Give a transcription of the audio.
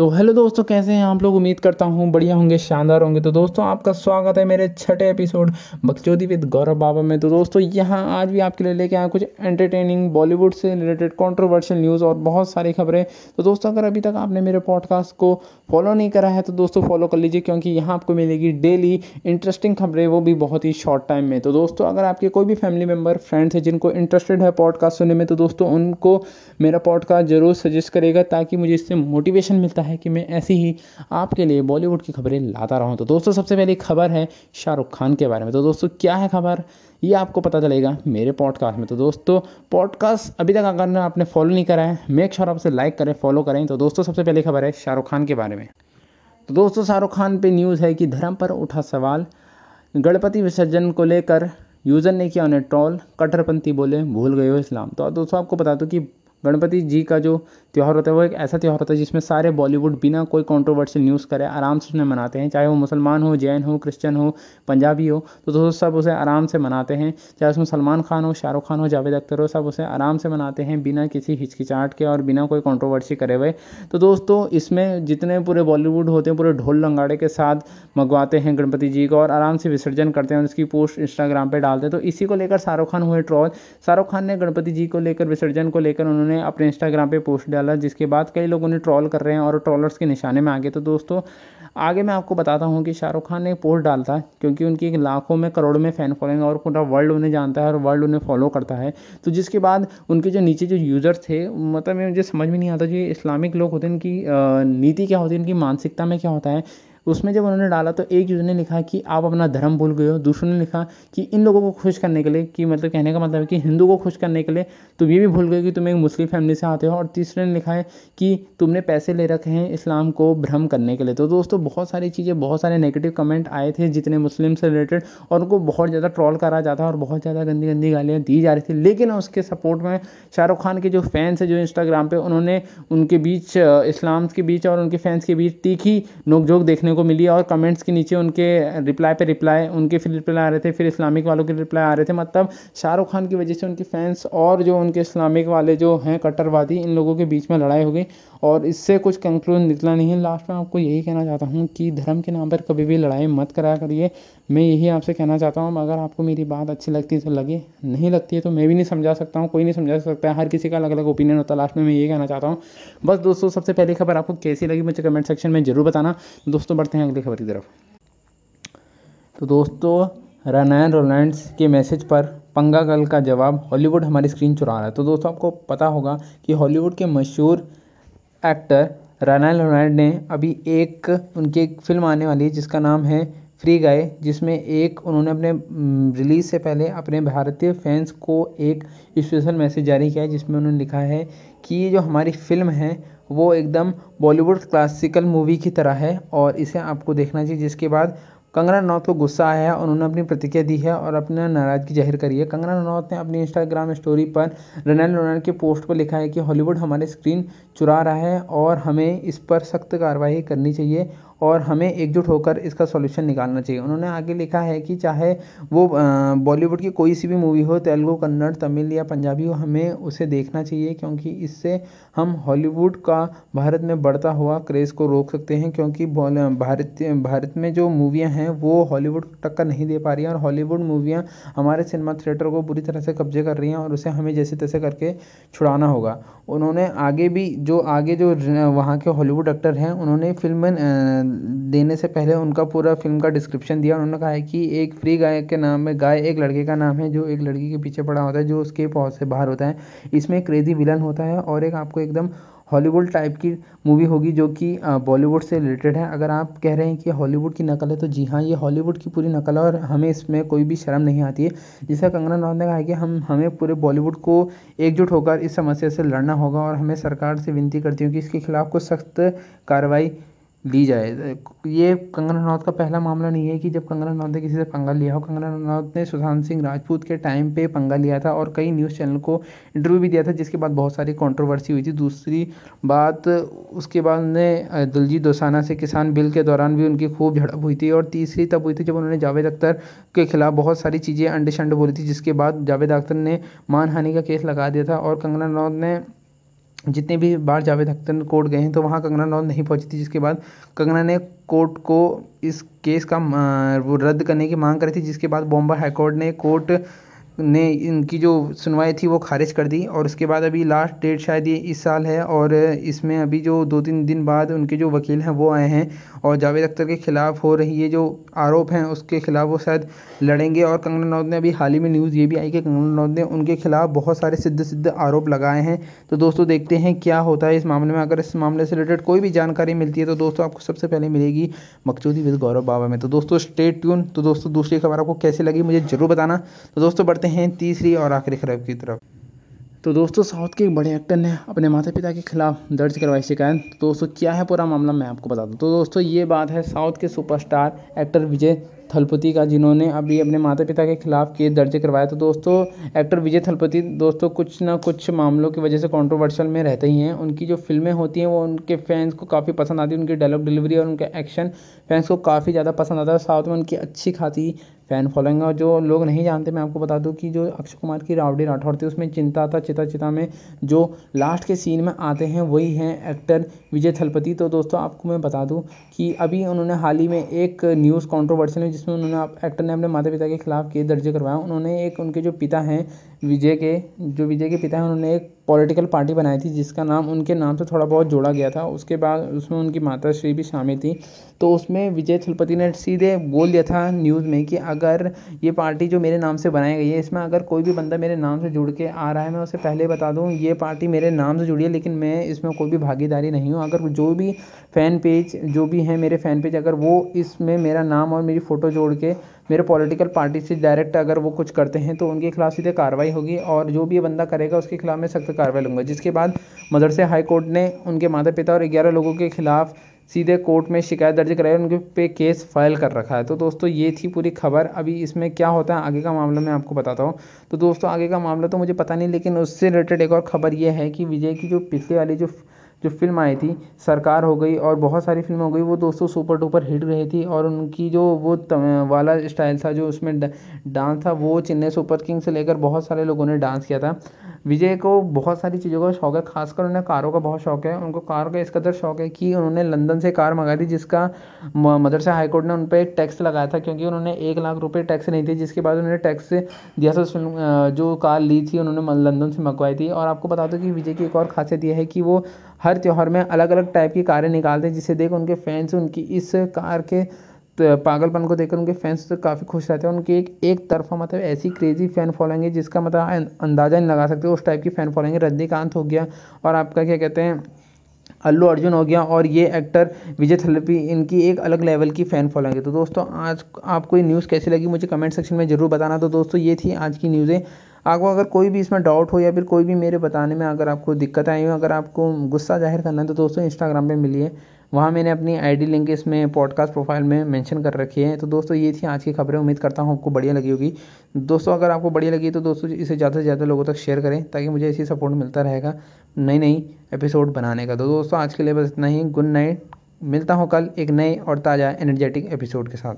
तो हेलो दोस्तों, कैसे हैं आप लोग? उम्मीद करता हूँ बढ़िया होंगे, शानदार होंगे। तो दोस्तों, आपका स्वागत है मेरे छठे एपिसोड बकचोदी विद गौरव बाबा में। तो दोस्तों, यहाँ आज भी आपके लिए लेके आया कुछ एंटरटेनिंग बॉलीवुड से रिलेटेड कंट्रोवर्शियल न्यूज़ और बहुत सारी खबरें। तो दोस्तों, अगर अभी तक आपने मेरे पॉडकास्ट को फॉलो नहीं करा है तो दोस्तों फॉलो कर लीजिए, क्योंकि यहाँ आपको मिलेगी डेली इंटरेस्टिंग खबरें, वो भी बहुत ही शॉर्ट टाइम में। तो दोस्तों, अगर आपके कोई भी फैमिली मेंबर फ्रेंड्स है, जिनको इंटरेस्टेड है पॉडकास्ट सुनने में तो दोस्तों, उनको मेरा पॉडकास्ट ज़रूर सजेस्ट करेगा ताकि मुझे इससे मोटिवेशन मिलता है। कि मैं ऐसी ही आपके लिए बॉलीवुड की खबरें लाता रहूँ। तो दोस्तों, सबसे पहली खबर है शाहरुख खान के बारे में। तो दोस्तों, क्या है खबर? ये आपको पता चलेगा मेरे पॉडकास्ट में। तो दोस्तों पॉडकास्ट अभी तक अगर आपने फॉलो नहीं करा है मेक श्योर आपसे लाइक करें फॉलो करें। तो दोस्तों, सबसे पहली खबर है शाहरुख खान के बारे में। तो दोस्तों, शाहरुख खान पे न्यूज़ है कि धर्म पर उठा सवाल। गणपति विसर्जन को लेकर यूज़र ने किया उन्हें ट्रॉल कट्टरपंथी बोले, भूल गए हो इस्लाम। तो दोस्तों, आपको बता दो कि गणपति जी का जो त्यौहार होता है, वो एक ऐसा त्यौहार होता है जिसमें सारे बॉलीवुड बिना कोई कंट्रोवर्शियल न्यूज़ करे, आराम से उसमें मनाते हैं। चाहे वो मुसलमान हो, जैन हो, क्रिश्चियन हो, पंजाबी हो तो दोस्तों सब उसे आराम से मनाते हैं। चाहे उसमें सलमान खान हो, शाहरुख खान हो, जावेद अख्तर हो, सब उसे आराम से मनाते हैं बिना किसी हिचकिचाहट के और बिना कोई कॉन्ट्रोवर्सी करे हुए। तो दोस्तों, इसमें जितने पूरे बॉलीवुड होते हैं, पूरे ढोल लंगाड़े के साथ मंगवाते हैं गणपति जी को और आराम से विसर्जन करते हैं उसकी पोस्ट इंस्टाग्राम पर डालते हैं। तो इसी को लेकर शाहरुख खान हुए ट्रॉल शाहरुख खान ने गणपति जी को लेकर, विसर्जन को लेकर उन्होंने अपने इंस्टाग्राम पे पोस्ट डाला, जिसके बाद कई लोग उन्हें ट्रॉल कर रहे हैं और ट्रॉलर्स के निशाने में आ गए तो दोस्तों, आगे मैं आपको बताता हूँ कि शाहरुख खान ने पोस्ट डाला था क्योंकि उनकी एक लाखों में करोड़ों में फ़ैन फॉलोइंग और पूरा वर्ल्ड उन्हें जानता है और वर्ल्ड उन्हें फॉलो करता है। तो जिसके बाद उनके जो नीचे जो यूज़र थे मतलब मुझे समझ में नहीं आता जो इस्लामिक लोग होते हैं उनकी नीति क्या होती है उनकी मानसिकता में क्या होता है उसमें जब उन्होंने डाला तो एक यूज़र ने लिखा कि आप अपना धर्म भूल गए हो। दूसरे ने लिखा कि इन लोगों को खुश करने के लिए, कि मतलब कहने का मतलब है कि हिंदू को खुश करने के लिए तुम ये भी भूल गए कि तुम एक मुस्लिम फैमिली से आते हो। और तीसरे ने लिखा है कि तुमने पैसे ले रखे हैं इस्लाम को भ्रम करने के लिए। तो दोस्तों, बहुत सारी चीज़ें, बहुत सारे नेगेटिव कमेंट आए थे जितने मुस्लिम से रिलेटेड और उनको बहुत ज़्यादा ट्रॉल करा जाता और बहुत ज़्यादा गंदी गंदी गालियाँ दी जा रही थी। लेकिन उसके सपोर्ट में शाहरुख खान के जो फैंस हैं, जो इंस्टाग्राम पर उन्होंने उनके बीच, इस्लाम के बीच और उनके फैंस के बीच तीखी नोकझोंक देखने को मिली और कमेंट्स के नीचे उनके रिप्लाई पे रिप्लाई उनके फिर रिप्लाई आ रहे थे, फिर इस्लामिक वालों के रिप्लाई आ रहे थे। मतलब शाहरुख खान की वजह से उनके फैंस और जो उनके इस्लामिक वाले जो हैं, कट्टरवादी, इन लोगों के बीच में लड़ाई हो गई और इससे कुछ कंक्लूजन निकला नहीं है। लास्ट में आपको यही कहना चाहता हूँ कि धर्म के नाम पर कभी भी लड़ाई मत करा करिए। मैं यही आपसे कहना चाहता हूँ, अगर आपको मेरी बात अच्छी लगती है तो लगे, नहीं लगती है तो मैं भी नहीं समझा सकता हूँ, कोई नहीं समझा सकता हर किसी का अलग अलग ओपिनियन होता है। लास्ट में मैं यही कहना चाहता हूँ। बस दोस्तों, सबसे पहली खबर आपको कैसी लगी मुझे कमेंट सेक्शन में ज़रूर बताना। दोस्तों बढ़ते हैं अगली खबर की तरफ़। तो दोस्तों रनैन रोलैंड्स के मैसेज पर पंगा गर्ल का जवाब हॉलीवुड हमारी स्क्रीन चुरा रहा है। तो दोस्तों, आपको पता होगा कि हॉलीवुड के मशहूर एक्टर रनैन रोलैंड ने अभी एक उनकी एक फ़िल्म आने वाली है, जिसका नाम है फ्री गाय, जिसमें एक उन्होंने अपने रिलीज़ से पहले अपने भारतीय फैंस को एक स्पेशल मैसेज जारी किया है, जिसमें उन्होंने लिखा है कि ये जो हमारी फ़िल्म है वो एकदम बॉलीवुड क्लासिकल मूवी की तरह है और इसे आपको देखना चाहिए, जिसके बाद कंगना रनौत को गुस्सा आया है और उन्होंने अपनी प्रतिक्रिया दी है और अपना नाराज़गी ज़ाहिर करी है। कंगना रनौत ने अपनी इंस्टाग्राम स्टोरी पर रनैल रोनल के पोस्ट पर लिखा है कि हॉलीवुड हमारे स्क्रीन चुरा रहा है और हमें इस पर सख्त कार्रवाई करनी चाहिए और हमें एकजुट होकर इसका सॉल्यूशन निकालना चाहिए। उन्होंने आगे लिखा है कि चाहे वो बॉलीवुड की कोई सी भी मूवी हो, तेलुगु, कन्नड़, तमिल या पंजाबी हो, हमें उसे देखना चाहिए क्योंकि इससे हम हॉलीवुड का, भारत में बढ़ता हुआ क्रेज़ को रोक सकते हैं क्योंकि भारत भारत में जो मूवियाँ हैं, वो हॉलीवुड टक्कर नहीं दे पा रही हैं और हॉलीवुड मूवियाँ हमारे सिनेमा थिएटर को बुरी तरह से कब्जे कर रही हैं और उसे हमें जैसे तैसे करके छुड़ाना होगा। उन्होंने आगे भी जो, आगे जो, वहाँ के हॉलीवुड एक्टर हैं, उन्होंने फ़िल्म देने से पहले उनका पूरा फ़िल्म का डिस्क्रिप्शन दिया। उन्होंने कहा है कि एक फ्री गाय के नाम में, गाय एक लड़के का नाम है, जो एक लड़की के पीछे पड़ा होता है, जो उसके पहुँच से बाहर होता है। इसमें क्रेजी विलन होता है और एक आपको एकदम हॉलीवुड टाइप की मूवी होगी, जो कि बॉलीवुड से रिलेटेड है। अगर आप कह रहे हैं कि हॉलीवुड की नकल है तो जी हाँ ये हॉलीवुड की पूरी नकल है और हमें इसमें कोई भी शर्म नहीं आती है। जिसे कंगना रनौत ने कहा है कि हम, हमें पूरे बॉलीवुड को एकजुट होकर इस समस्या से लड़ना होगा और हमें सरकार से विनती करती हूँ कि इसके खिलाफ कुछ सख्त कार्रवाई ली जाए। ये कंगना रनौत का पहला मामला नहीं है कि जब कंगना रनौत ने किसी से पंगा लिया हो। कंगना रनौत ने सुशांत सिंह राजपूत के टाइम पे पंगा लिया था और कई न्यूज़ चैनल को इंटरव्यू भी दिया था, जिसके बाद बहुत सारी कंट्रोवर्सी हुई थी। दूसरी बात, उसके बाद उन्होंने दिलजीत दोसाना से किसान बिल के दौरान भी उनकी खूब झड़प हुई थी और तीसरी तब हुई थी जब उन्होंने जावेद अख्तर के खिलाफ बहुत सारी चीज़ें अंडे शंड बोली थी, जिसके बाद जावेद अख्तर ने मानहानि का केस लगा दिया था और कंगना रनौत ने जितने भी बार जावेद अख्तर कोर्ट गए हैं तो वहाँ कंगना रनौत नहीं पहुँची थी, जिसके बाद कंगना ने कोर्ट को इस केस का वो रद्द करने की मांग करी थी, जिसके बाद बॉम्बे हाईकोर्ट ने, कोर्ट ने इनकी जो सुनवाई थी वो खारिज कर दी, और उसके बाद अभी लास्ट डेट शायद ये इस साल है, और इसमें अभी जो दो तीन दिन बाद उनके जो वकील हैं वो आए हैं और जावेद अख्तर के ख़िलाफ़ हो रही ये जो आरोप हैं, उसके ख़िलाफ़ वो शायद लड़ेंगे। और कंगना रनौत ने अभी हाल ही में न्यूज़ ये भी आई कि कंगना रनौत ने उनके ख़िलाफ़ बहुत सारे सिद्ध सिद्ध आरोप लगाए हैं। तो दोस्तों, देखते हैं क्या होता है इस मामले में। अगर इस मामले से रिलेटेड कोई भी जानकारी मिलती है तो दोस्तों, आपको सबसे पहले मिलेगी मकचूदी विद गौरव बाबा में। तो दोस्तों स्टेट ट्यून तो दोस्तों, दूसरी खबर आपको कैसी लगी मुझे ज़रूर बताना। तो दोस्तों, बढ़ते हैं तीसरी और आखिरी खबर की तरफ़। तो दोस्तों, साउथ के एक बड़े एक्टर ने अपने माता पिता के खिलाफ दर्ज करवाई शिकायत। तो दोस्तों, क्या है पूरा मामला, मैं आपको बता दूँ। तो दोस्तों, ये बात है साउथ के सुपरस्टार एक्टर विजय थलपति का, जिन्होंने अभी अपने माता पिता के खिलाफ केस दर्ज करवाया। तो दोस्तों, एक्टर विजय थलपति, दोस्तों, कुछ ना कुछ मामलों की वजह से कंट्रोवर्शियल में रहते ही हैं। उनकी जो फ़िल्में होती हैं, वो उनके फैंस को काफ़ी पसंद आती है। उनकी डायलॉग डिलीवरी और उनके एक्शन फैंस को काफ़ी ज़्यादा पसंद आता है। साउथ में उनकी अच्छी खासी फ़ैन फॉलोइंग और जो लोग नहीं जानते, मैं आपको बता दूँ कि जो अक्षय कुमार की रावड़ी राठौर थी, उसमें चिंता था, चिता चिता में जो लास्ट के सीन में आते हैं, वही हैं एक्टर विजय थलपति। तो दोस्तों, आपको मैं बता दूँ कि अभी उन्होंने हाल ही में एक न्यूज़ कॉन्ट्रोवर्शियल में, जिसमें उन्होंने एक्टर ने अपने माता पिता के खिलाफ केस दर्ज करवाया। उन्होंने एक, उनके जो पिता हैं विजय के, जो विजय के पिता हैं, उन्होंने एक पॉलिटिकल पार्टी बनाई थी, जिसका नाम, उनके नाम से थोड़ा बहुत जोड़ा गया था। उसके बाद उसमें उनकी माता श्री भी शामिल थी। तो उसमें विजय थलपति ने सीधे बोल दिया था न्यूज़ में कि अगर ये पार्टी जो मेरे नाम से बनाई गई है, इसमें अगर कोई भी बंदा मेरे नाम से जुड़ के आ रहा है, मैं उसे पहले बता दूँ, ये पार्टी मेरे नाम से जुड़ी है, लेकिन मैं इसमें कोई भी भागीदारी नहीं हूँ। अगर जो भी फ़ैन पेज जो भी हैं मेरे फ़ैन पेज अगर वो इसमें मेरा नाम और मेरी फ़ोटो जोड़ के मेरे पॉलिटिकल पार्टी से डायरेक्ट अगर वो कुछ करते हैं तो उनके खिलाफ सीधे कार्रवाई होगी और जो भी ये बंदा करेगा, उसके खिलाफ मैं सख्त कार्रवाई लूँगा। जिसके बाद मदरसे हाई कोर्ट ने उनके माता पिता और ग्यारह लोगों के खिलाफ सीधे कोर्ट में शिकायत दर्ज कराई उनके पे केस फ़ाइल कर रखा है। तो दोस्तों, ये थी पूरी खबर। अभी इसमें क्या होता है, आगे का मामला मैं आपको बताता हूँ। तो दोस्तों, आगे का मामला तो मुझे पता नहीं, लेकिन उससे रिलेटेड एक और खबर ये है कि विजय की जो पिछले वाली जो जो फ़िल्म आई थी, सरकार हो गई और बहुत सारी फ़िल्म हो गई, वो दोस्तों सुपर डुपर हिट रही थी और उनकी जो वो वाला स्टाइल था, जो उसमें डांस था, वो चेन्नई सुपर किंग से लेकर बहुत सारे लोगों ने डांस किया था। विजय को बहुत सारी चीज़ों का शौक है, खासकर उन्हें कारों का बहुत शौक है। उनको कार का इस कदर शौक है कि उन्होंने लंदन से कार मंगाई थी, जिसका मदरसा हाईकोर्ट ने उन पर टैक्स लगाया था, क्योंकि उन्होंने एक लाख रुपये टैक्स नहीं थे जिसके बाद उन्होंने टैक्स दिया था जो कार ली थी, उन्होंने लंदन से मंगवाई थी। और आपको बता दो कि विजय की एक और खासियत यह है कि वो हर त्यौहार में अलग अलग टाइप की कारें निकालते हैं, जिसे देख उनके फैंस उनकी इस कार के पागलपन को देखकर उनके फैंस तो काफ़ी खुश रहते हैं। उनकी एक एक तरफा मतलब ऐसी क्रेजी फ़ैन फॉलोइंग है जिसका मतलब अंदाज़ा नहीं लगा सकते। उस टाइप की फ़ैन फॉलोइंग है। रजनीकांत हो गया और आपका क्या कहते हैं, अल्लू अर्जुन हो गया और ये एक्टर विजय थलपी इनकी एक अलग लेवल की फ़ैन फॉलोइंग है। तो दोस्तों, आज आपको ये न्यूज़ कैसी लगी मुझे कमेंट सेक्शन में ज़रूर बताना। तो दोस्तों, ये थी आज की न्यूज़ें आपको अगर कोई भी इसमें डाउट हो या फिर कोई भी मेरे बताने में अगर आपको दिक्कत आई हो, अगर आपको गुस्सा ज़ाहिर करना है तो दोस्तों इंस्टाग्राम पे मिलिए। वहाँ मैंने अपनी आईडी लिंक इसमें पॉडकास्ट प्रोफ़ाइल में मेंशन कर रखी है। तो दोस्तों, ये थी आज की खबरें। उम्मीद करता हूँ आपको बढ़िया लगी होगी। दोस्तों, अगर आपको बढ़िया लगी तो दोस्तों, इसे ज़्यादा से ज़्यादा लोगों तक शेयर करें ताकि मुझे इसी सपोर्ट मिलता रहेगा नई नई एपिसोड बनाने का। तो दोस्तों, आज के लिए बस इतना ही। गुड नाइट मिलता हूँ कल एक नए और ताज़ा एनर्जेटिक एपिसोड के साथ।